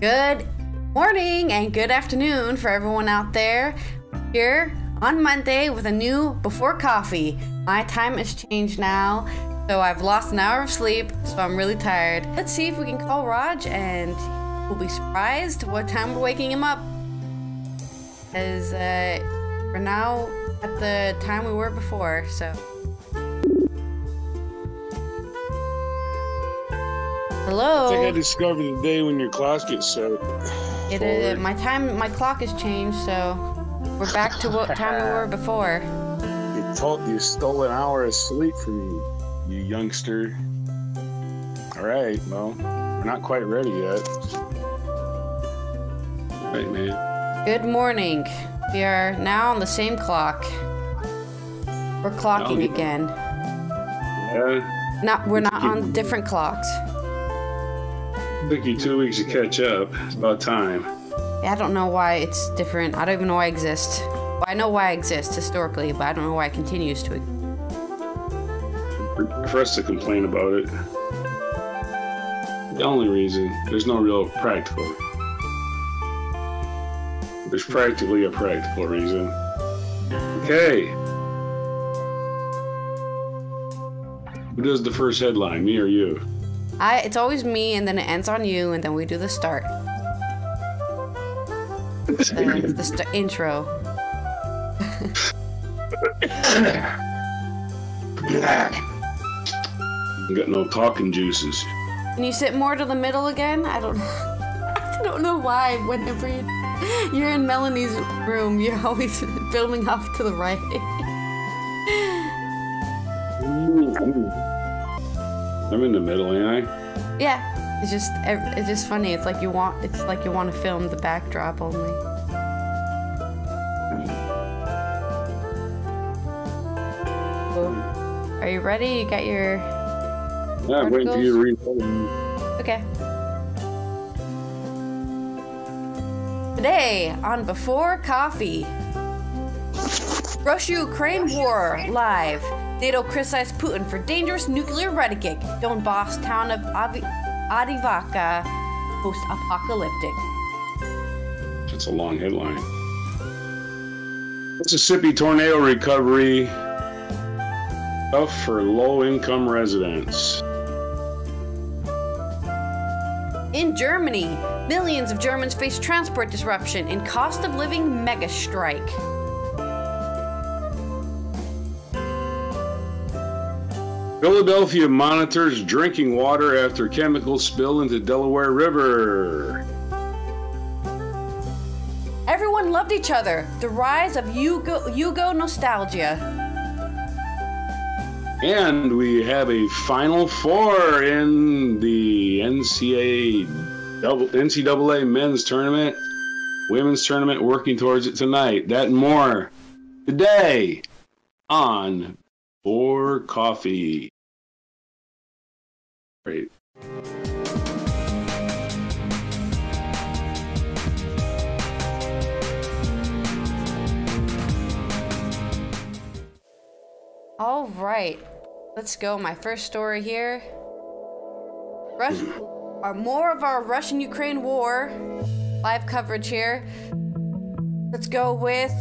Good morning and good afternoon for everyone out there here on Monday with a new Before Coffee. My time has changed now, so I've lost an hour of sleep, so I'm really tired. Let's see if we can call Raj and we'll be surprised what time we're waking him up. As uh, we're now at the time we were before, so. Hello. I think I discovered the day when your clock gets set. It is my time. My clock has changed, so we're back to what time we were before. You told you stole an hour of sleep from me, you youngster. All right, well, we're not quite ready yet. Right, man. Good morning. We are now on the same clock. We're clocking again. Yeah, Not. We're not on different clocks. Took you two weeks to catch up. It's about time. I don't know why it's different. I don't even know why I exist. I know why I exist historically, but I don't know why it continues to. For us to complain about it. The only reason there's no real practical. There's practically a practical reason. Okay. Who does the first headline, me or you? I. It's always me, and then it ends on you, and then we do the start. The, the st- intro. Got no talking juices. Can you sit more to the middle again? I don't. I don't know why. Whenever you- you're in Melanie's room, you're always filming off to the right. I'm in the middle, ain't I? yeah, it's just it's just funny. It's like you want. It's like you want to film the backdrop only. Hmm. Are you ready? You got your Yeah, I'm waiting for you to read. Okay. Today on Before Coffee, Russia-Ukraine war live. NATO criticized Putin for dangerous nuclear rhetoric. Donbass town of Avi- Adivaka post-apocalyptic. That's a long headline. Mississippi tornado recovery tough for low-income residents. In Germany, millions of Germans face transport disruption in cost of living mega strike. Philadelphia monitors drinking water after chemical spill into Delaware River. Everyone loved each other. The rise of Yugo, Yugo nostalgia. And we have a Final Four in the NCAA, NCAA men's tournament, women's tournament, working towards it tonight. That and more today on For Coffee. Great. All right, let's go. My first story here. Rush, uh, more of our Russian-Ukraine war live coverage here. Let's go with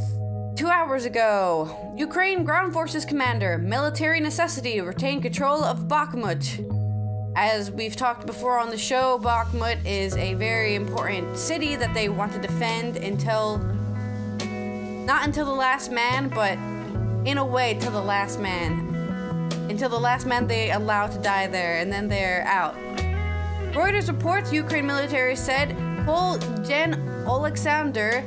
two hours ago. Ukraine ground forces commander, military necessity to retain control of Bakhmut. As we've talked before on the show, Bakhmut is a very important city that they want to defend until not until the last man, but in a way to the last man. Until the last man they allow to die there, and then they're out. Reuters reports Ukraine military said Pol Gen Alexander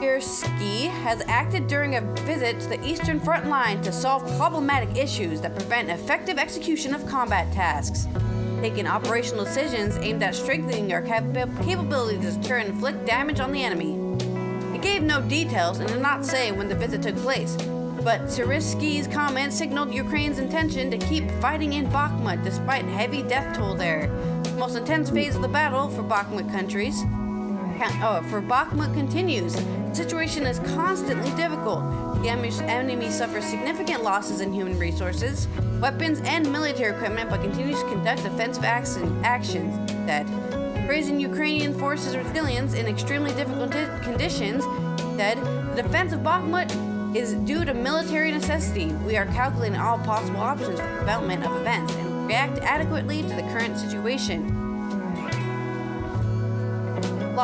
Pirsky has acted during a visit to the Eastern Front Line to solve problematic issues that prevent effective execution of combat tasks. Taking operational decisions aimed at strengthening our cap- capabilities to inflict damage on the enemy. It gave no details and did not say when the visit took place, but Syrsky's comment signaled Ukraine's intention to keep fighting in Bakhmut despite heavy death toll there. The most intense phase of the battle for Bakhmut countries. Oh, for Bakhmut continues. The situation is constantly difficult. The enemy- suffers significant losses in human resources, weapons, and military equipment, but continues to conduct offensive action, actions. That Praising Ukrainian forces' resilience in extremely difficult conditions, said, The defense of Bakhmut is due to military necessity. We are calculating all possible options for development of events and react adequately to the current situation.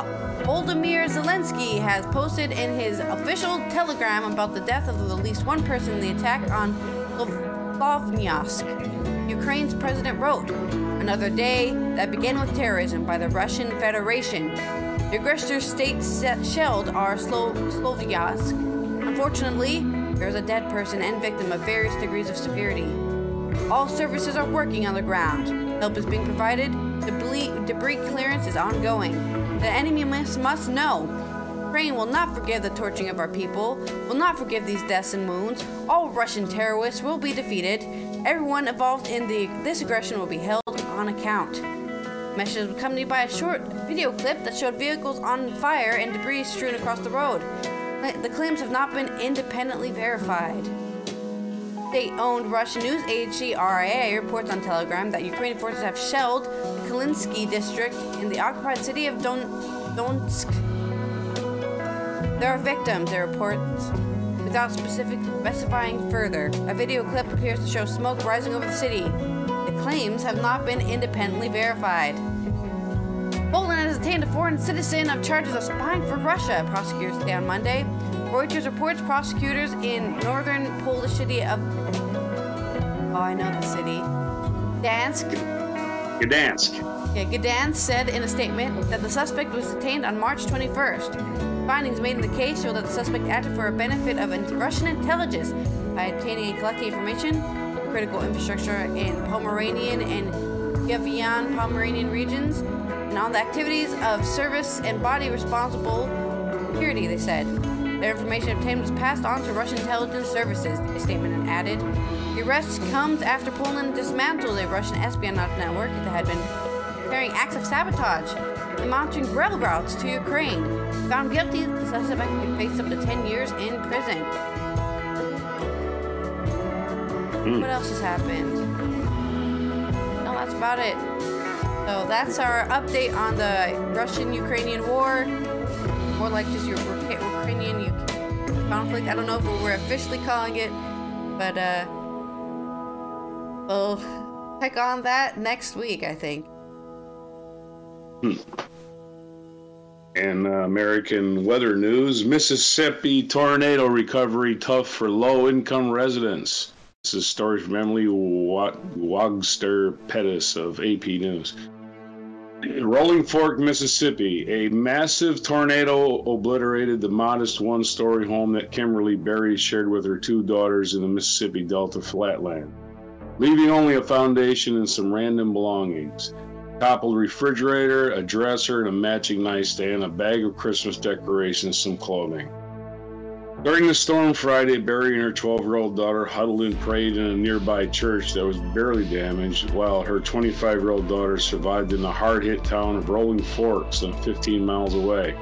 Volodymyr Zelensky has posted in his official telegram about the death of at least one person in the attack on Slovyansk. Ukraine's president wrote, Another day that began with terrorism by the Russian Federation. The aggressor state shelled our Slo- Slovyansk. Unfortunately, there is a dead person and victim of various degrees of severity. All services are working on the ground. Help is being provided. Debris, debris clearance is ongoing. The enemy must, must know. Ukraine will not forgive the torturing of our people, will not forgive these deaths and wounds. All Russian terrorists will be defeated. Everyone involved in the, this aggression will be held on account. Message was accompanied by a short video clip that showed vehicles on fire and debris strewn across the road. The claims have not been independently verified. State-owned Russian news agency RIA reports on Telegram that Ukrainian forces have shelled the Kalinsky district in the occupied city of Don- Donetsk. There are victims, it reports, without specific specifying further. A video clip appears to show smoke rising over the city. The claims have not been independently verified. Poland has detained a foreign citizen of charges of spying for Russia, prosecutors say on Monday. Reuters reports prosecutors in northern Polish city of. Oh, I know the city. Gdansk. Gdansk. Yeah, Gdansk said in a statement that the suspect was detained on March 21st. Findings made in the case show that the suspect acted for a benefit of Russian intelligence by obtaining and collecting information critical infrastructure in Pomeranian and Kievan Pomeranian regions and on the activities of service and body responsible security, they said. Their information obtained was passed on to Russian intelligence services, a statement added. The arrest comes after Poland dismantled a Russian espionage network that had been carrying acts of sabotage and monitoring rail routes to Ukraine. Found guilty, the suspect could face up to 10 years in prison. Mm. What else has happened? No, that's about it. So that's our update on the Russian-Ukrainian war. More like just your conflict. I don't know if we're officially calling it, but uh, we'll check on that next week, I think. Hmm. And uh, American weather news Mississippi tornado recovery tough for low income residents. This is story from Emily Wagster Pettis of AP News. Rolling Fork, Mississippi, a massive tornado obliterated the modest one story home that Kimberly Berry shared with her two daughters in the Mississippi Delta flatland, leaving only a foundation and some random belongings. A toppled refrigerator, a dresser, and a matching nightstand, a bag of Christmas decorations, some clothing. During the storm Friday, Berry and her 12 year old daughter huddled and prayed in a nearby church that was barely damaged, while her 25 year old daughter survived in the hard hit town of Rolling Fork, some 15 miles away.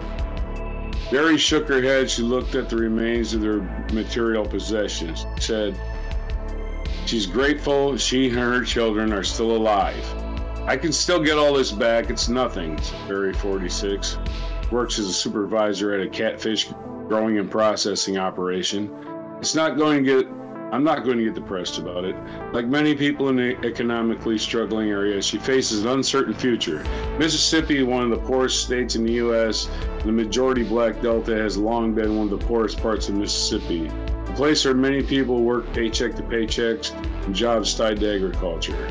Berry shook her head. She looked at the remains of their material possessions. Said, She's grateful she and her children are still alive. I can still get all this back. It's nothing, Berry 46. Works as a supervisor at a catfish growing and processing operation. It's not going to get I'm not going to get depressed about it. Like many people in the economically struggling areas, she faces an uncertain future. Mississippi, one of the poorest states in the U.S., the majority black Delta has long been one of the poorest parts of Mississippi. A place where many people work paycheck to paychecks and jobs tied to agriculture.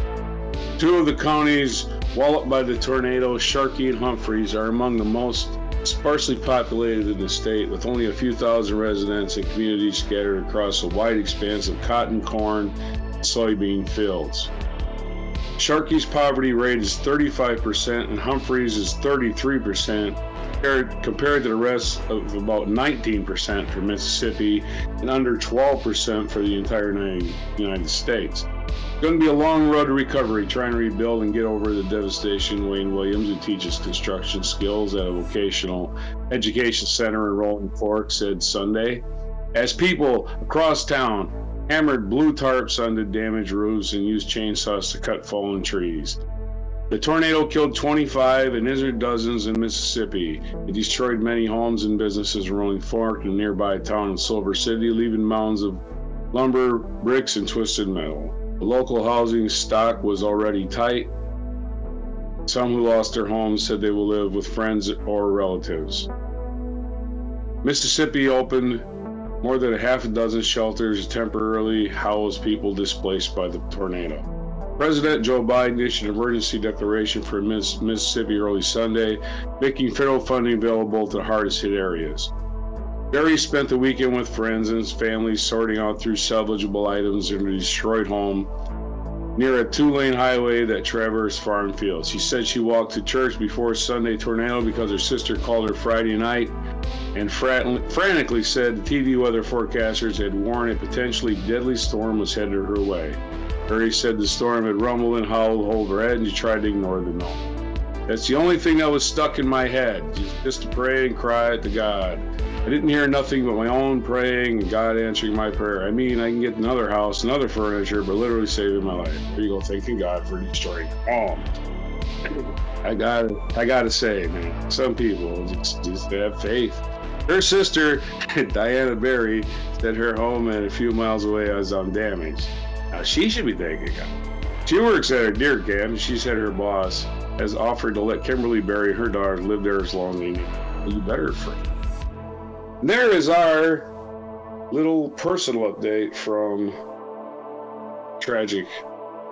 Two of the counties walloped by the tornado, Sharkey and Humphreys, are among the most sparsely populated in the state with only a few thousand residents and communities scattered across a wide expanse of cotton, corn, and soybean fields. Sharkey's poverty rate is 35% and Humphreys is 33%, compared, compared to the rest of about 19% for Mississippi and under 12% for the entire United States It's going to be a long road to recovery trying to rebuild and get over the devastation. Wayne Williams, who teaches construction skills at a vocational education center in Rolling Fork, said Sunday. As people across town hammered blue tarps onto damaged roofs and used chainsaws to cut fallen trees. The tornado killed 25 and injured dozens in Mississippi. It destroyed many homes and businesses in Rolling Fork and nearby town in Silver City, leaving mounds of lumber, bricks, and twisted metal. The local housing stock was already tight. Some who lost their homes said they will live with friends or relatives. Mississippi opened more than a half a dozen shelters temporarily house people displaced by the tornado. President Joe Biden issued an emergency declaration for Mississippi early Sunday, making federal funding available to the hardest hit areas. Berry spent the weekend with friends and his family sorting out through salvageable items in a destroyed home near a two lane highway that traversed farm fields. She said she walked to church before Sunday tornado because her sister called her Friday night and frantically said the TV weather forecasters had warned a potentially deadly storm was headed her way. Berry said the storm had rumbled and howled overhead, and she tried to ignore the noise. That's the only thing that was stuck in my head, just to pray and cry to God. I didn't hear nothing but my own praying and God answering my prayer. I mean, I can get another house, another furniture, but literally saving my life. There you go, thanking God for destroying home. I got, I got to say, man, some people just, just have faith. Her sister, Diana Berry, said her home and a few miles away was undamaged. Now she should be thanking God. She works at a deer camp. She said her boss has offered to let Kimberly Berry, her daughter, live there as long as. You better free. There is our little personal update from tragic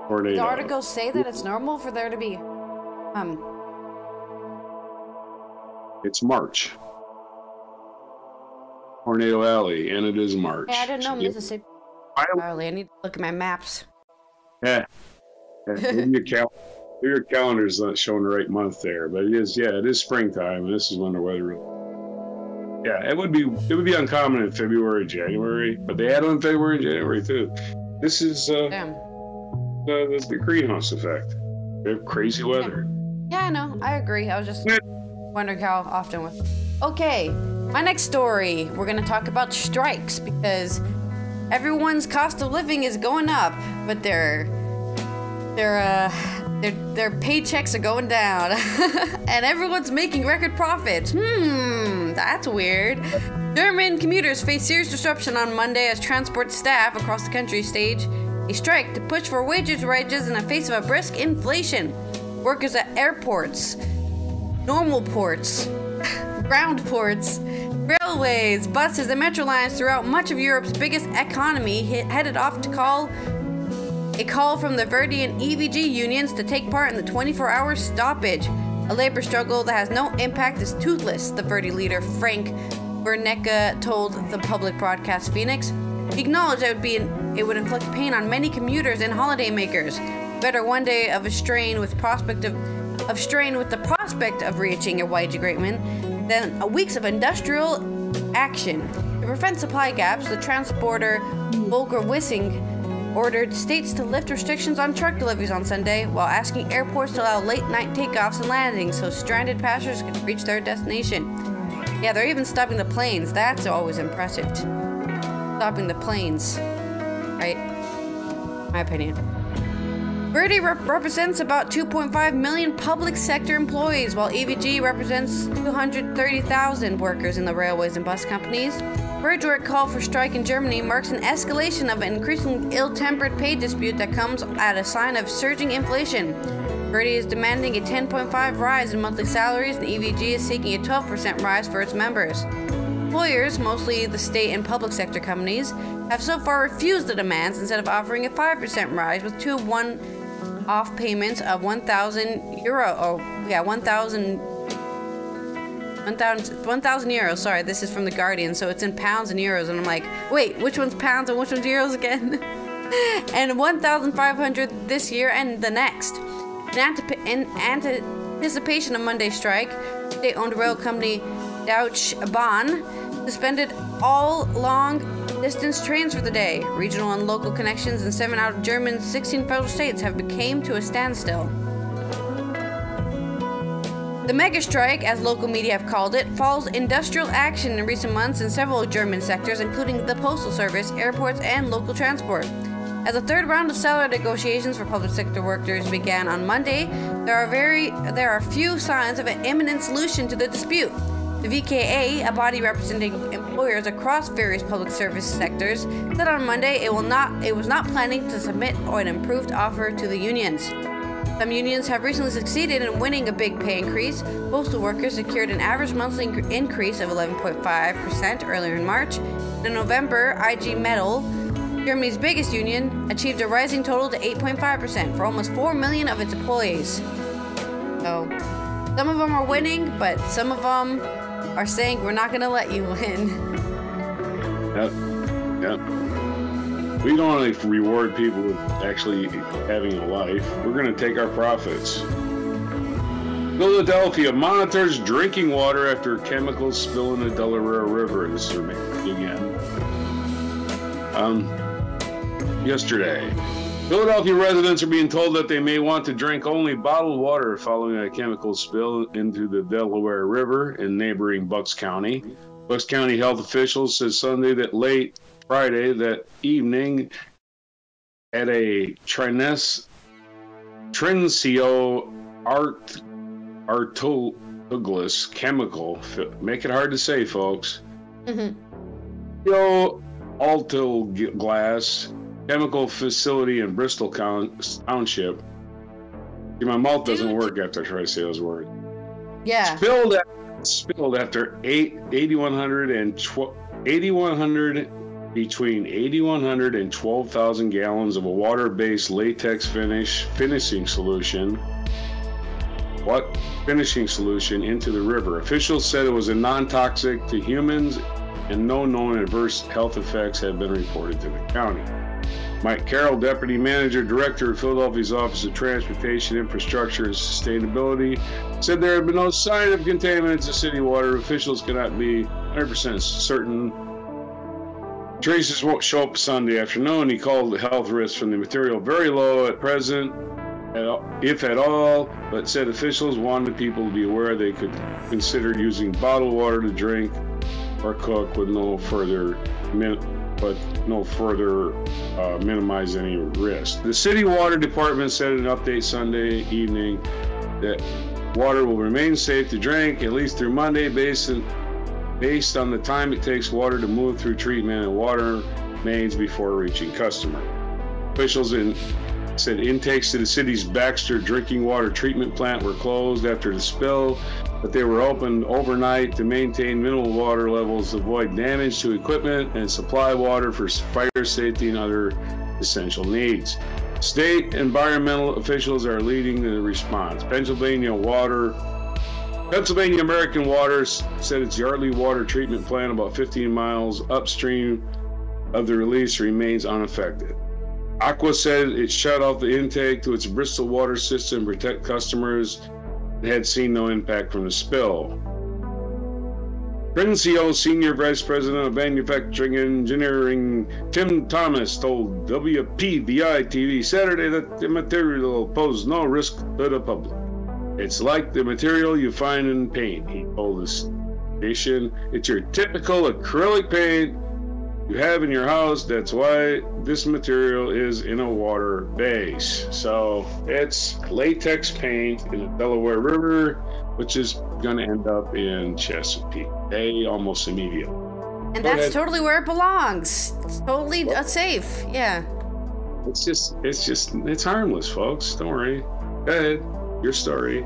tornado. The articles say that it's normal for there to be um it's March. Tornado Alley, and it is March. Yeah, I didn't know Mississippi I, Charlie, I need to look at my maps. Yeah. yeah your, cal- your calendar's not showing the right month there, but it is. Yeah, it is springtime, and this is when the weather. Really... Yeah, it would be it would be uncommon in February, January, but they had in February and January too. This is uh, Damn. The, the, the greenhouse effect. We have crazy weather. Yeah, I know. I agree. I was just wondering how often. With... Okay, my next story. We're gonna talk about strikes because everyone's cost of living is going up, but their their uh their their paychecks are going down, and everyone's making record profits. Hmm, that's weird. German commuters face serious disruption on Monday as transport staff across the country stage a strike to push for wages rises in the face of a brisk inflation. Workers at airports, normal ports, ground ports, Railways, buses, and metro lines throughout much of Europe's biggest economy headed off to call a call from the Verdi and EVG unions to take part in the 24-hour stoppage. A labor struggle that has no impact is toothless, the Verdi leader Frank Werneke told the public broadcast Phoenix. He acknowledged it would, be an, it would inflict pain on many commuters and holidaymakers. Better one day of a strain with prospect of, of strain with the prospect of reaching a wage agreement than weeks of industrial action. To prevent supply gaps, the transporter Volker Wissing ordered states to lift restrictions on truck deliveries on Sunday while asking airports to allow late night takeoffs and landings so stranded passengers can reach their destination. Yeah, they're even stopping the planes. That's always impressive. Stopping the planes. Right? My opinion. Verdi rep- represents about 2.5 million public sector employees, while EVG represents 230,000 workers in the railways and bus companies. Bridgework call for strike in Germany marks an escalation of an increasingly ill-tempered pay dispute that comes at a sign of surging inflation. Verdi is demanding a 10.5 rise in monthly salaries, and EVG is seeking a 12% rise for its members. Employers, mostly the state and public sector companies, have so far refused the demands instead of offering a 5% rise with two one off payments of 1,000 euro. Oh, yeah, 1,000. 1,000 1, euros. Sorry, this is from The Guardian, so it's in pounds and euros. And I'm like, wait, which one's pounds and which one's euros again? and 1,500 this year and the next. In, anticipation of Monday's strike, state owned rail company Deutsche Bahn suspended all long distance trains for the day. Regional and local connections in seven out of Germany's 16 federal states have become to a standstill. The mega strike, as local media have called it, follows industrial action in recent months in several German sectors, including the postal service, airports, and local transport. As a third round of salary negotiations for public sector workers began on Monday, There are very there are few signs of an imminent solution to the dispute. The VKA, a body representing employers across various public service sectors, said on Monday it will not it was not planning to submit an improved offer to the unions. Some unions have recently succeeded in winning a big pay increase. Postal workers secured an average monthly increase of 11.5% earlier in March. In November, IG Metall, Germany's biggest union, achieved a rising total to 8.5% for almost 4 million of its employees. So, some of them are winning, but some of them are saying we're not going to let you win. Yep. Yep. We don't want to reward people with actually having a life. We're going to take our profits. Philadelphia monitors drinking water after chemicals spill in the Delaware River. Is again. Um, yesterday. Philadelphia residents are being told that they may want to drink only bottled water following a chemical spill into the Delaware River in neighboring Bucks County. Bucks County health officials said Sunday that late Friday that evening at a Trines Trinseo Art Artoglis chemical. Make it hard to say, folks. Mm-hmm. Altuglas chemical facility in Bristol Township. See, my mouth doesn't Dude. work after I try to say those words. Yeah. Spilled, spilled after 8, 8,100 and 8,100 between 8,100 and 12,000 gallons of a water-based latex finish finishing solution. What finishing solution into the river? Officials said it was a non-toxic to humans and no known adverse health effects have been reported to the county. Mike Carroll, Deputy Manager Director of Philadelphia's Office of Transportation, Infrastructure, and Sustainability, said there had been no sign of contaminants in city water. Officials cannot be 100% certain. Traces won't show up Sunday afternoon. He called the health risks from the material very low at present, if at all, but said officials wanted people to be aware they could consider using bottled water to drink or cook with no further but no further uh, minimize any risk. The city water department said in an update Sunday evening that water will remain safe to drink at least through Monday based on, based on the time it takes water to move through treatment and water mains before reaching customer. Officials in said intakes to the city's Baxter drinking water treatment plant were closed after the spill, but they were opened overnight to maintain minimal water levels, avoid damage to equipment, and supply water for fire safety and other essential needs. State environmental officials are leading the response. Pennsylvania Water Pennsylvania American Waters said its Yardley Water Treatment Plant, about 15 miles upstream of the release, remains unaffected. Aqua said it shut off the intake to its Bristol water system to protect customers and had seen no impact from the spill. Trinseo Senior Vice President of Manufacturing Engineering Tim Thomas told WPVI TV Saturday that the material posed no risk to the public. It's like the material you find in paint, he told the station. It's your typical acrylic paint you have in your house. That's why this material is in a water base. So it's latex paint in the Delaware River, which is going to end up in Chesapeake Bay almost immediately. And that's ahead. totally where it belongs. It's totally uh, safe. Yeah. It's just, it's just, it's harmless, folks. Don't worry. Go ahead. Your story.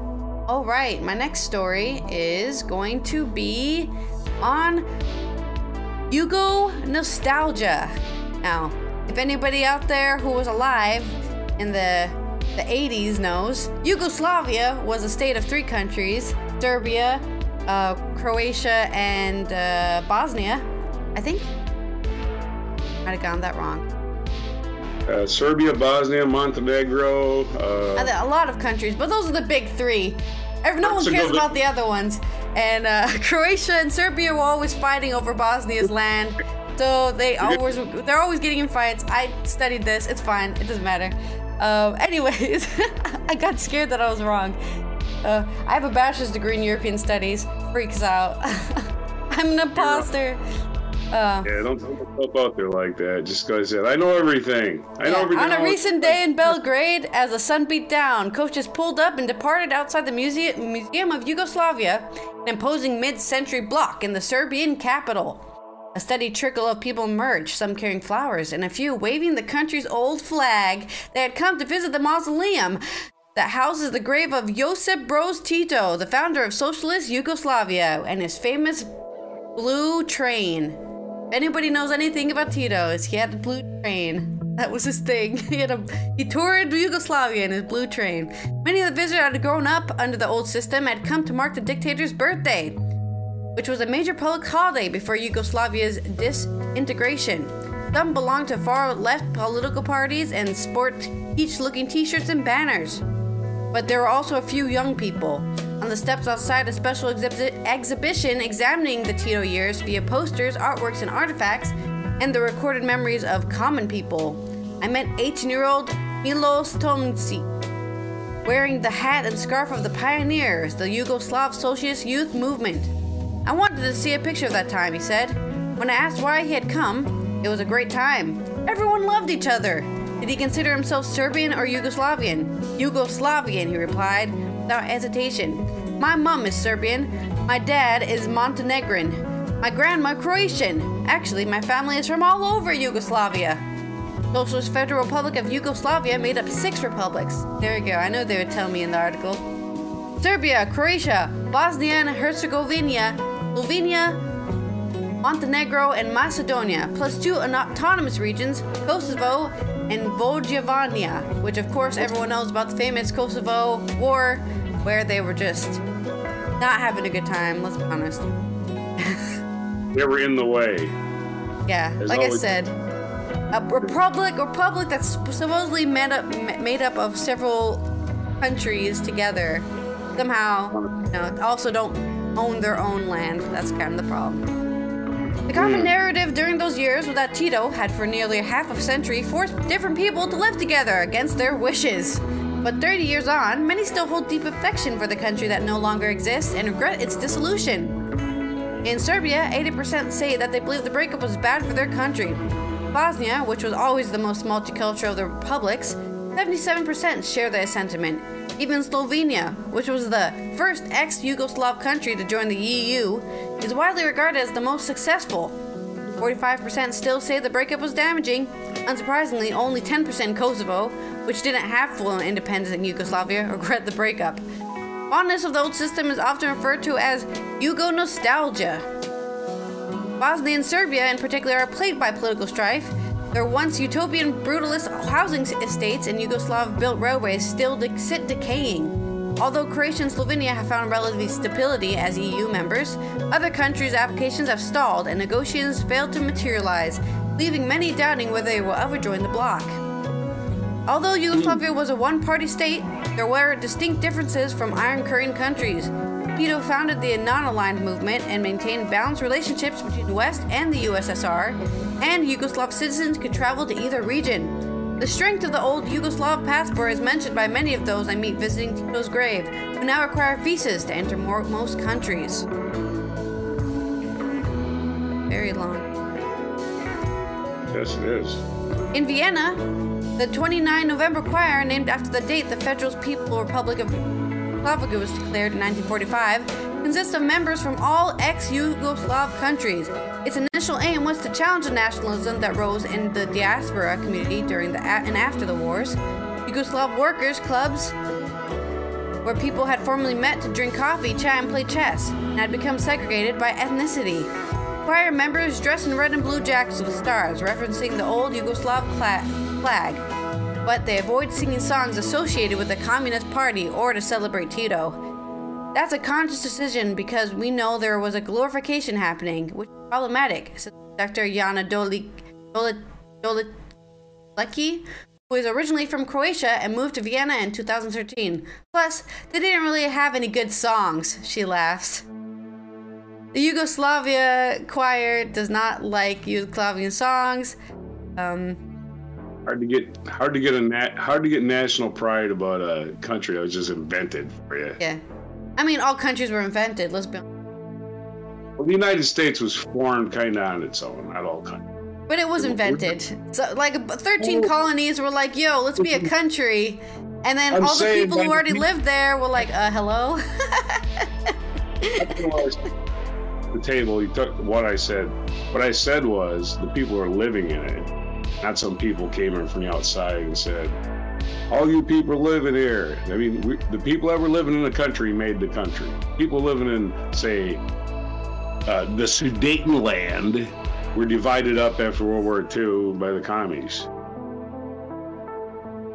All right. My next story is going to be on Yugo nostalgia. Now, if anybody out there who was alive in the the 80s knows, Yugoslavia was a state of three countries: Serbia, uh, Croatia, and uh, Bosnia. I think. Might have gotten that wrong. Uh, Serbia, Bosnia, Montenegro. Uh, a lot of countries, but those are the big three. No one cares about the other ones. And uh, Croatia and Serbia were always fighting over Bosnia's land. So they always they're always getting in fights. I studied this. It's fine. It doesn't matter. Um, anyways, I got scared that I was wrong. Uh, I have a bachelor's degree in European studies. Freaks out. I'm an imposter. Uh, Yeah, don't put yourself out there like that. Just go said, I know everything. I know everything. On a recent day in Belgrade, as the sun beat down, coaches pulled up and departed outside the Museum, Museum of Yugoslavia, an imposing mid century block in the Serbian capital. A steady trickle of people emerged, some carrying flowers, and a few waving the country's old flag. They had come to visit the mausoleum that houses the grave of Josip Broz Tito, the founder of Socialist Yugoslavia, and his famous blue train. Anybody knows anything about Tito, is he had a blue train. That was his thing. He had a he toured Yugoslavia in his blue train. Many of the visitors had grown up under the old system had come to mark the dictator's birthday, which was a major public holiday before Yugoslavia's disintegration. Some belonged to far left political parties and sport each looking t shirts and banners. But there were also a few young people. On the steps outside a special exhibit- exhibition examining the Tito years via posters, artworks, and artifacts, and the recorded memories of common people, I met 18 year old Milos Tomci, wearing the hat and scarf of the pioneers, the Yugoslav Socialist Youth Movement. I wanted to see a picture of that time, he said. When I asked why he had come, it was a great time. Everyone loved each other. Did he consider himself Serbian or Yugoslavian? Yugoslavian, he replied, without hesitation. My mom is Serbian. My dad is Montenegrin. My grandma Croatian. Actually, my family is from all over Yugoslavia. Socialist Federal Republic of Yugoslavia made up six republics. There you go. I know they would tell me in the article. Serbia, Croatia, Bosnia and Herzegovina, Slovenia, Montenegro, and Macedonia, plus two autonomous regions, Kosovo and Vojvodina, which of course everyone knows about the famous Kosovo War, where they were just not having a good time, let's be honest. They were in the way. Yeah, There's like I said, a republic, republic that's supposedly made up made up of several countries together, somehow, you know, also don't own their own land. That's kind of the problem. The common hmm. narrative during those years was that Tito had, for nearly a half of a century, forced different people to live together against their wishes. But 30 years on, many still hold deep affection for the country that no longer exists and regret its dissolution. In Serbia, 80% say that they believe the breakup was bad for their country. Bosnia, which was always the most multicultural of the republics, 77% share that sentiment. Even Slovenia, which was the first ex Yugoslav country to join the EU, is widely regarded as the most successful. 45% still say the breakup was damaging. Unsurprisingly, only 10% Kosovo, which didn't have full independence in Yugoslavia, regret the breakup. Fondness of the old system is often referred to as Yugo nostalgia. Bosnia and Serbia, in particular, are plagued by political strife. Their once utopian brutalist housing estates and Yugoslav built railways still de- sit decaying. Although Croatia and Slovenia have found relative stability as EU members, other countries' applications have stalled and negotiations failed to materialize, leaving many doubting whether they will ever join the bloc. Although Yugoslavia was a one party state, there were distinct differences from Iron Curtain countries. Tito founded the non aligned movement and maintained balanced relationships between the West and the USSR, and Yugoslav citizens could travel to either region. The strength of the old Yugoslav passport is mentioned by many of those I meet visiting Tito's grave, who now require visas to enter more, most countries. Very long. Yes, it is. In Vienna, the 29 November choir, named after the date the Federal People Republic of Yugoslavia was declared in 1945, consists of members from all ex-Yugoslav countries. Its initial aim was to challenge the nationalism that rose in the diaspora community during the and after the wars. Yugoslav workers' clubs where people had formerly met to drink coffee, chat, and play chess, and had become segregated by ethnicity. Choir members dress in red and blue jackets with stars, referencing the old Yugoslav flag, but they avoid singing songs associated with the Communist Party or to celebrate Tito. That's a conscious decision because we know there was a glorification happening, which is problematic, said Dr. Jana Dolik, Dolik, Dolicki, who is originally from Croatia and moved to Vienna in 2013. Plus, they didn't really have any good songs, she laughs. The Yugoslavia choir does not like Yugoslavian songs. Um, Hard to get hard to get a nat, hard to get national pride about a country that was just invented for you. yeah. I mean, all countries were invented, let's be. Well, the United States was formed kind of on its own, not all countries. But it was invented. So, like, 13 Well- colonies were like, yo, let's be a country. And then I'm all the people who already lived there were like, uh, hello? the table, he took what I said. What I said was the people are living in it. Not some people came in from the outside and said, all you people living here. I mean, we, the people that were living in the country made the country. People living in, say, uh, the Sudetenland were divided up after World War II by the commies.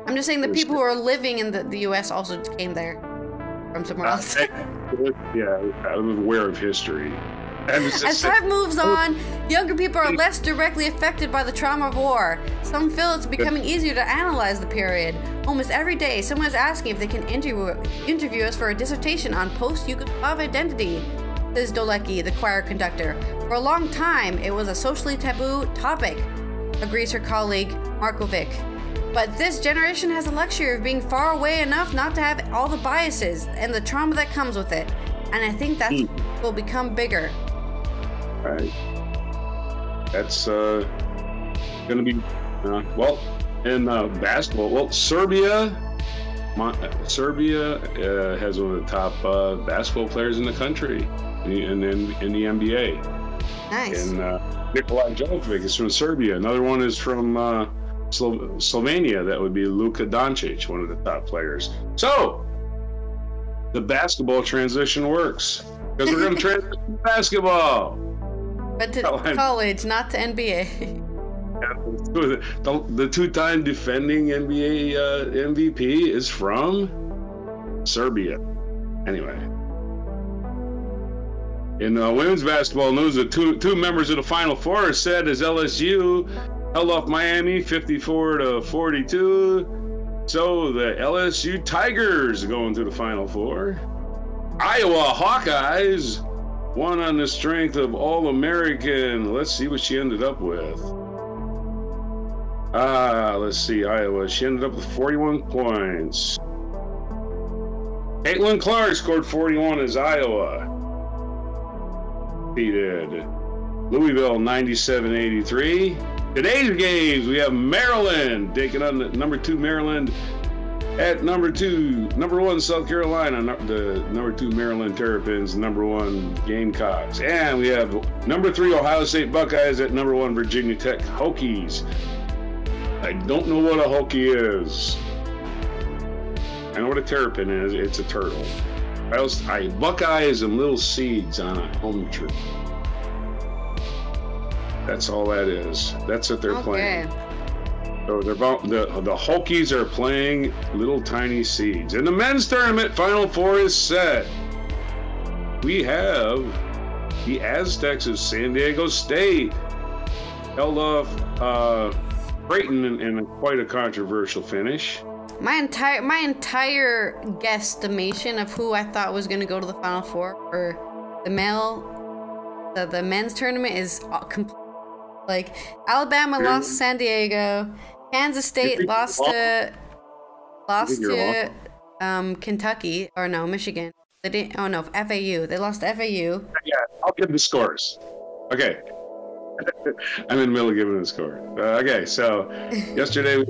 I'm just saying the people who are living in the, the US also came there from somewhere Uh, else. yeah, I'm aware of history. As time moves on, younger people are less directly affected by the trauma of war. Some feel it's becoming easier to analyze the period. Almost every day, someone is asking if they can interview, interview us for a dissertation on post-Yugoslav identity, says Dolecki, the choir conductor. For a long time, it was a socially taboo topic, agrees her colleague, Markovic. But this generation has the luxury of being far away enough not to have all the biases and the trauma that comes with it. And I think that will become bigger. Right. That's uh, gonna be uh, well in uh, basketball. Well, Serbia, Mon- Serbia uh, has one of the top uh, basketball players in the country, and in, in, in the NBA. Nice. And uh, Nikolai Jovic is from Serbia. Another one is from uh, Slo- Slovenia. That would be Luka Doncic, one of the top players. So the basketball transition works because we're going to transition to basketball. But to Oh, college, not to NBA. The, the two-time defending NBA uh, MVP is from Serbia. Anyway, in uh, women's basketball news, the two two members of the Final Four said as LSU held off Miami 54 to 42. So the LSU Tigers going to the Final Four. Iowa Hawkeyes won on the strength of All American. Let's see what she ended up with. Ah, let's see, Iowa. She ended up with 41 points. Caitlin Clark scored 41 as Iowa. Defeated Louisville 97 83. Today's games, we have Maryland taking on number two Maryland at number two, number one South Carolina, the number two Maryland Terrapins, number one Gamecocks, and we have number three Ohio State Buckeyes at number one Virginia Tech Hokies. I don't know what a Hokie is. I know what a terrapin is. It's a turtle. I, also, I Buckeye is them little seeds on a home tree. That's all that is. That's what they're Okay. playing. They're about the the Hokies are playing little tiny seeds. And the men's tournament final four is set. We have the Aztecs of San Diego State held off uh, Creighton in, in quite a controversial finish. My entire my entire guesstimation of who I thought was going to go to the final four for the male the, the men's tournament is complete. Like Alabama lost San Diego, Kansas State lost to lost to um, Kentucky or no Michigan. They didn't. Oh no, FAU. They lost to FAU. Yeah, I'll give the scores. Okay. I'm in the middle of giving the score. Uh, okay, so yesterday we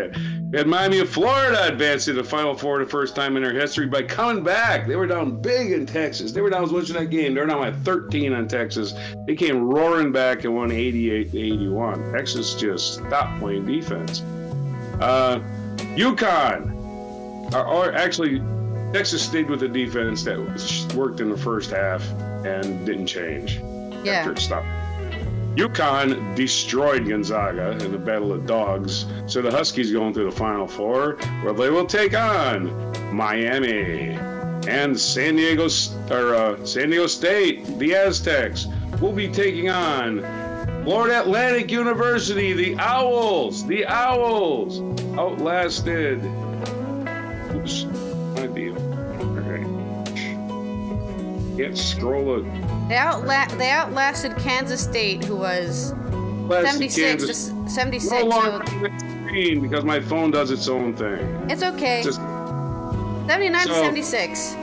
we had Miami of Florida advance to the Final Four the first time in their history by coming back. They were down big in Texas. They were down as much in that game. They were down by 13 on Texas. They came roaring back and won 88 to 81. Texas just stopped playing defense. Uh, UConn, or, or actually, Texas stayed with the defense that worked in the first half and didn't change after it stopped. UConn destroyed Gonzaga in the Battle of Dogs, so the Huskies going to the Final Four, where they will take on Miami and San Diego or uh, San Diego State. The Aztecs will be taking on Florida Atlantic University. The Owls. The Owls outlasted. Oops, Can't. They outla- they outlasted Kansas State, who was Lasted 76 Kansas to s- 76. No longer screen because my phone does its own thing. it's okay. Just 79 to so- 76.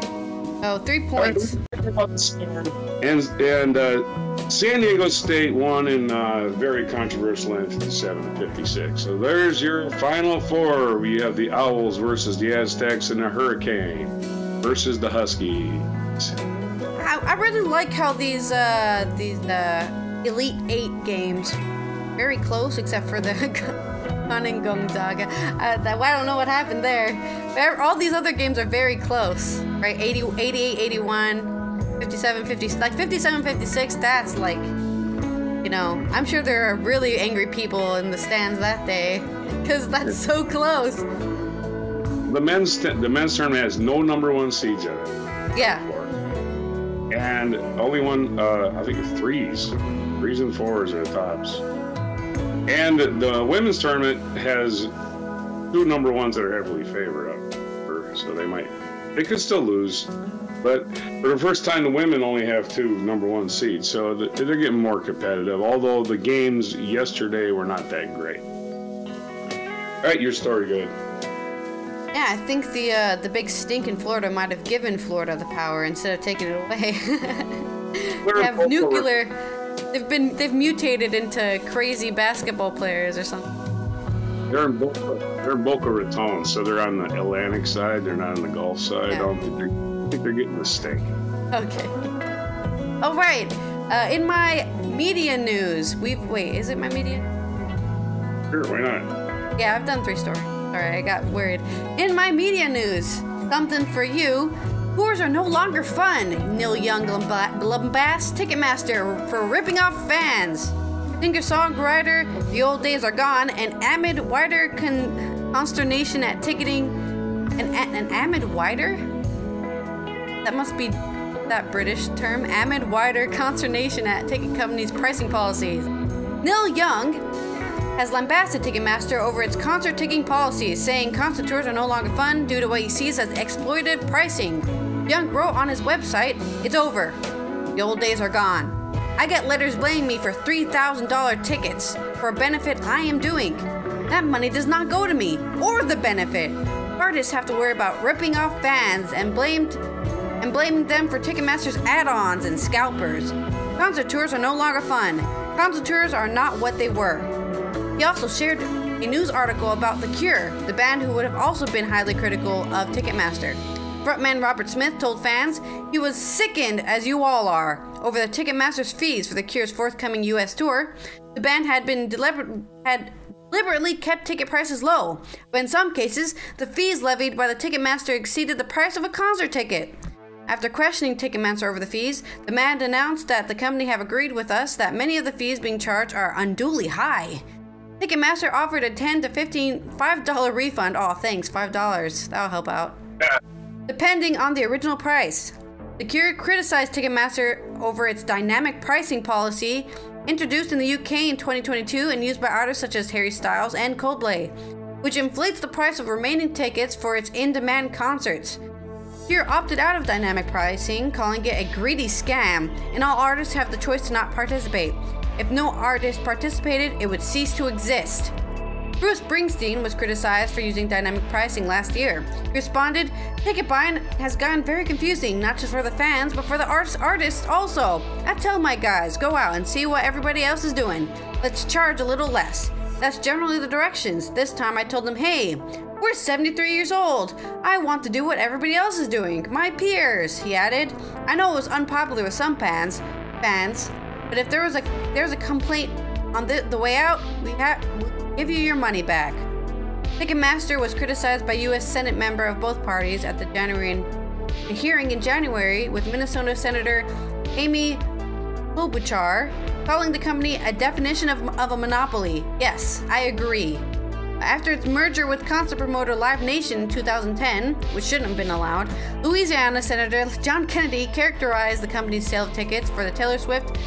Oh, three points. And and uh, San Diego State won in uh, very controversial end, 57 to 56. So there's your final four. We have the Owls versus the Aztecs and the Hurricane versus the Huskies. I, really like how these uh, these uh, Elite Eight games very close, except for the Gunning Gonzaga. Uh, that, I don't know what happened there. All these other games are very close, right? 80, 88, 81, 57, 50, like 57, 56. That's like, you know, I'm sure there are really angry people in the stands that day because that's so close. The men's the men's tournament has no number one seeds in it. Yeah. And only one, uh, I think threes, threes and fours are the tops. And the women's tournament has two number ones that are heavily favored up, so they might, they could still lose. But for the first time, the women only have two number one seeds, so they're getting more competitive. Although the games yesterday were not that great. All right, your story, good. Yeah, I think the uh, the big stink in Florida might have given Florida the power instead of taking it away. they have nuclear. They've been they've mutated into crazy basketball players or something. They're in Boca, they're in Boca Raton, so they're on the Atlantic side. They're not on the Gulf side. Yeah. I don't think they're, I think they're getting the stink. Okay. All right. Uh, in my media news, we've wait. Is it my media? Sure, why not? Yeah, I've done three stories. Sorry, I got worried. In my media news, something for you. Tours are no longer fun. Neil Young lambasts Ticketmaster for ripping off fans. Singer-songwriter, The Old Days Are Gone, and Amid Wider con- consternation at ticketing. An, an Amid Wider? That must be that British term. Amid Wider consternation at ticket companies' pricing policies. Neil Young has lambasted Ticketmaster over its concert ticketing policies, saying concert tours are no longer fun due to what he sees as exploitative pricing. Young wrote on his website, It's over. The old days are gone. I get letters blaming me for $3,000 tickets for a benefit I am doing. That money does not go to me or the benefit. Artists have to worry about ripping off fans and blamed and blaming them for Ticketmaster's add-ons and scalpers. Concert tours are no longer fun. Concert tours are not what they were. He also shared a news article about The Cure, the band who would have also been highly critical of Ticketmaster. Frontman Robert Smith told fans he was sickened, as you all are, over the Ticketmaster's fees for The Cure's forthcoming U.S. tour. The band had been deliber- had deliberately kept ticket prices low, but in some cases, the fees levied by the Ticketmaster exceeded the price of a concert ticket. After questioning Ticketmaster over the fees, the man announced that the company have agreed with us that many of the fees being charged are unduly high. Ticketmaster offered a 10 to 15 $5 refund. Oh, thanks, $5. That'll help out depending on the original price. The Cure criticized Ticketmaster over its dynamic pricing policy introduced in the UK in 2022 and used by artists such as Harry Styles and Coldplay, which inflates the price of remaining tickets for its in demand concerts. Cure opted out of dynamic pricing, calling it a greedy scam, and all artists have the choice to not participate. If no artist participated, it would cease to exist. Bruce Springsteen was criticized for using dynamic pricing last year. He responded, Ticket buying has gotten very confusing, not just for the fans, but for the arts artists also. I tell my guys, go out and see what everybody else is doing. Let's charge a little less. That's generally the directions. This time I told them, hey, we're 73 years old. I want to do what everybody else is doing. My peers, he added. I know it was unpopular with some fans, fans, but if there was a there's a complaint on the, the way out, we have give you your money back. Ticketmaster was criticized by U.S. Senate member of both parties at the January hearing in January with Minnesota Senator Amy Klobuchar calling the company a definition of, of a monopoly. Yes, I agree. After its merger with concert promoter Live Nation in 2010, which shouldn't have been allowed, Louisiana Senator John Kennedy characterized the company's sale of tickets for the Taylor Swift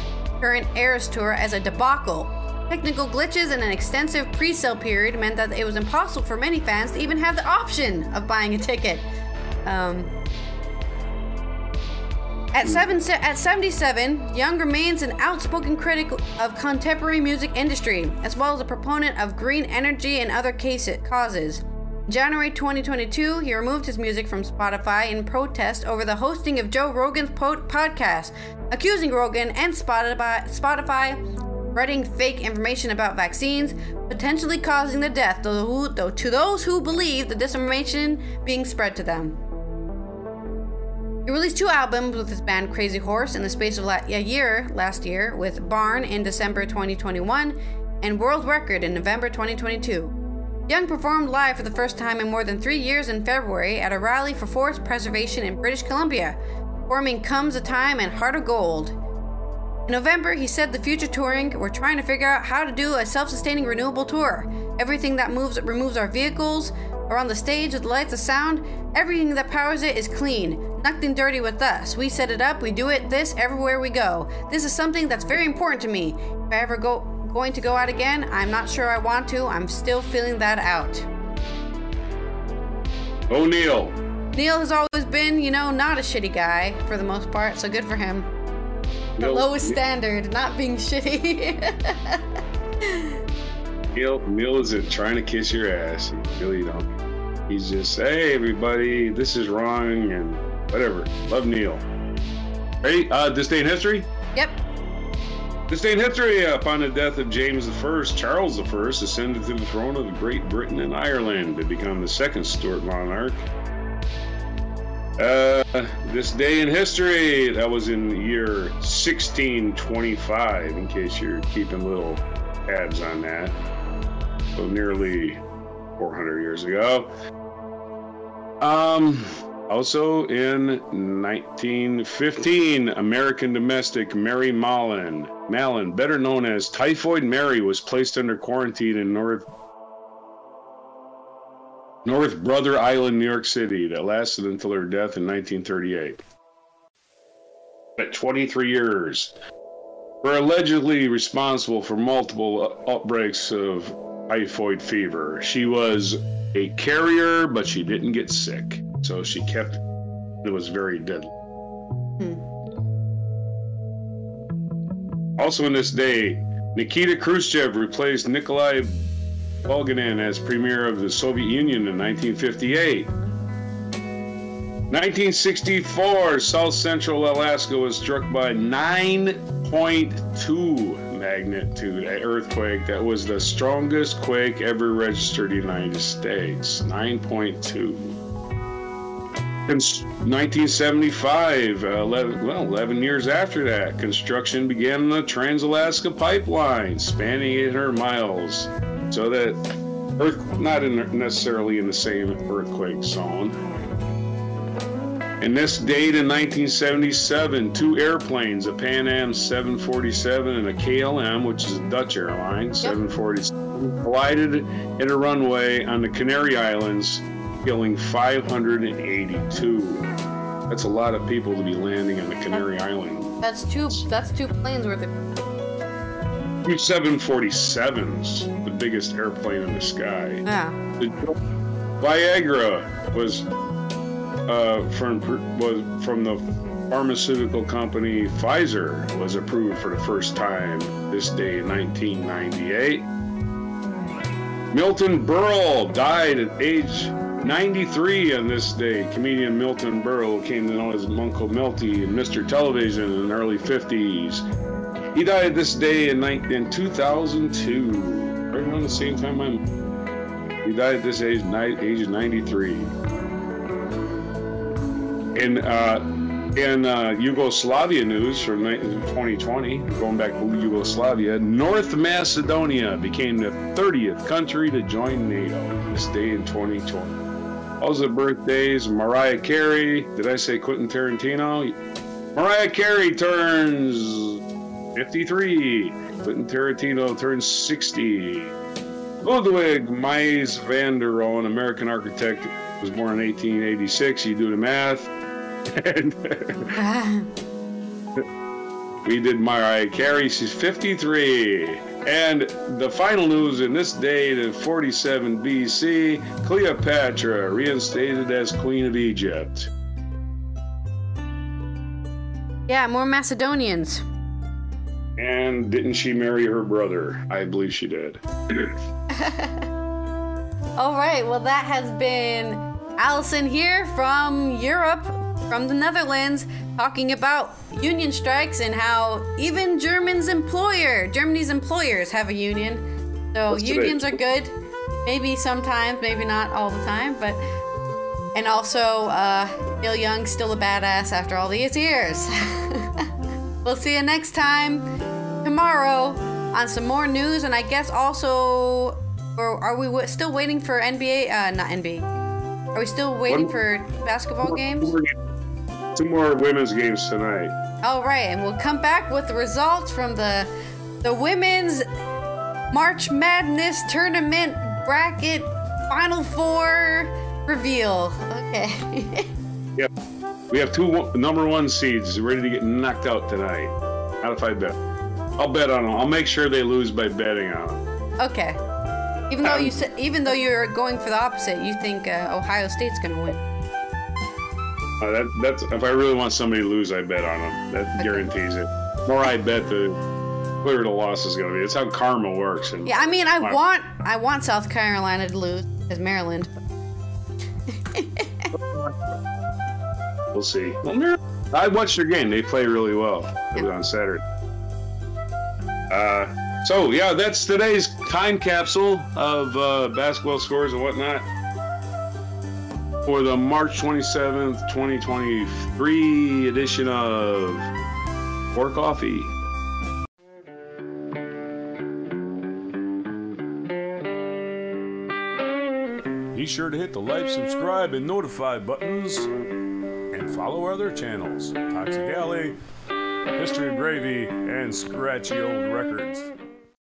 current Eras Tour as a debacle Technical glitches and an extensive pre sale period meant that it was impossible for many fans to even have the option of buying a ticket. Um, at, seven, at 77, Young remains an outspoken critic of contemporary music industry, as well as a proponent of green energy and other case, causes. January 2022, he removed his music from Spotify in protest over the hosting of Joe Rogan's po- podcast, accusing Rogan and Spotify, spreading fake information about vaccines, potentially causing the death to those who believe the disinformation being spread to them. He released two albums with his band Crazy Horse in the space of a year last year, with Barn in December 2021 and World Record in November 2022. Young performed live for the first time in more than three years in February at a rally for forest preservation in British Columbia, performing Comes a Time and Heart of Gold. In November, he said the future touring, we're trying to figure out how to do a self sustaining renewable tour. Everything that moves removes our vehicles, around the stage with lights, the sound, everything that powers it is clean. Nothing dirty with us. We set it up, we do it this everywhere we go. This is something that's very important to me. If I ever go going to go out again, I'm not sure I want to. I'm still feeling that out. O'Neill. Neil has always been, you know, not a shitty guy for the most part, so good for him. The Neil, lowest standard, not being shitty. Neil, Neil isn't trying to kiss your ass. You really don't. He's just, hey, everybody, this is wrong, and whatever. Love Neil. Ready? Uh, this day in history? Yep. This day in history, upon the death of James I, Charles I ascended to the throne of Great Britain and Ireland to become the second Stuart monarch. Uh, this day in history, that was in the year 1625, in case you're keeping little tabs on that. So nearly 400 years ago. Um, also in 1915, American domestic Mary Mallon, Mallon, better known as Typhoid Mary, was placed under quarantine in North North Brother Island, New York City, that lasted until her death in 1938. At 23 years, were allegedly responsible for multiple outbreaks of typhoid fever. She was a carrier, but she didn't get sick. So she kept it was very deadly. Hmm. Also, in this day, Nikita Khrushchev replaced Nikolai Bulganin as premier of the Soviet Union in 1958. 1964, South Central Alaska was struck by 9.2 magnitude earthquake. That was the strongest quake ever registered in the United States. 9.2. In 1975, uh, 11, well, 11 years after that, construction began on the Trans Alaska Pipeline, spanning 800 miles so that earth not in, necessarily in the same earthquake zone. In this date in 1977, two airplanes, a Pan Am 747 and a KLM, which is a Dutch airline, yep. 747, collided in a runway on the Canary Islands, killing 582. That's a lot of people to be landing on the Canary Island. That's two. That's two planes worth of Two 747s, the biggest airplane in the sky. Yeah. The Viagra was uh, from was from the pharmaceutical company Pfizer was approved for the first time this day in 1998. Milton Berle died at age 93 on this day. Comedian Milton Berle came to know as Uncle Milty and Mr. Television in the early 50s. He died this day in, in 2002, right around the same time I'm. He died at this age, age 93. In uh, in uh, Yugoslavia news from 2020, going back to Yugoslavia, North Macedonia became the 30th country to join NATO this day in 2020. Also, birthdays Mariah Carey. Did I say Quentin Tarantino? Mariah Carey turns 53. Quentin Tarantino turns 60. Ludwig Mies van der Rohe, an American architect, was born in 1886. You do the math. We did Mariah Carey. She's 53. And the final news in this date in 47 BC Cleopatra reinstated as Queen of Egypt. Yeah, more Macedonians. And didn't she marry her brother? I believe she did. All right, well, that has been Allison here from Europe, from the Netherlands, talking about union strikes and how even Germany's employer, Germany's employers have a union. So What's unions today? are good. Maybe sometimes, maybe not all the time, but and also uh, Neil Young's still a badass after all these years. we'll see you next time tomorrow on some more news, and I guess also, or are we w- still waiting for NBA? Uh, not NBA. Are we still waiting What- for basketball games? Two more women's games tonight. All right, and we'll come back with the results from the the women's March Madness tournament bracket Final Four reveal. Okay. Yep. We have two number one seeds ready to get knocked out tonight. Not if I bet. I'll bet on them. I'll make sure they lose by betting on them. okay. Even though Um, you said, even though you're going for the opposite, you think uh, Ohio State's gonna win. Uh, that, that's if I really want somebody to lose, I bet on them. That guarantees it. More I bet, the clearer the loss is going to be. It's how karma works. And Yeah, I mean, I Wow. want I want South Carolina to lose as Maryland. we'll see. I watched their game. They play really well. It was on Saturday. Uh, so yeah, that's today's time capsule of uh, basketball scores and whatnot for the March 27th, 2023 edition of Pour Coffee. Be sure to hit the like, subscribe, and notify buttons, and follow other channels Toxic Ally, History of Gravy, and Scratchy Old Records.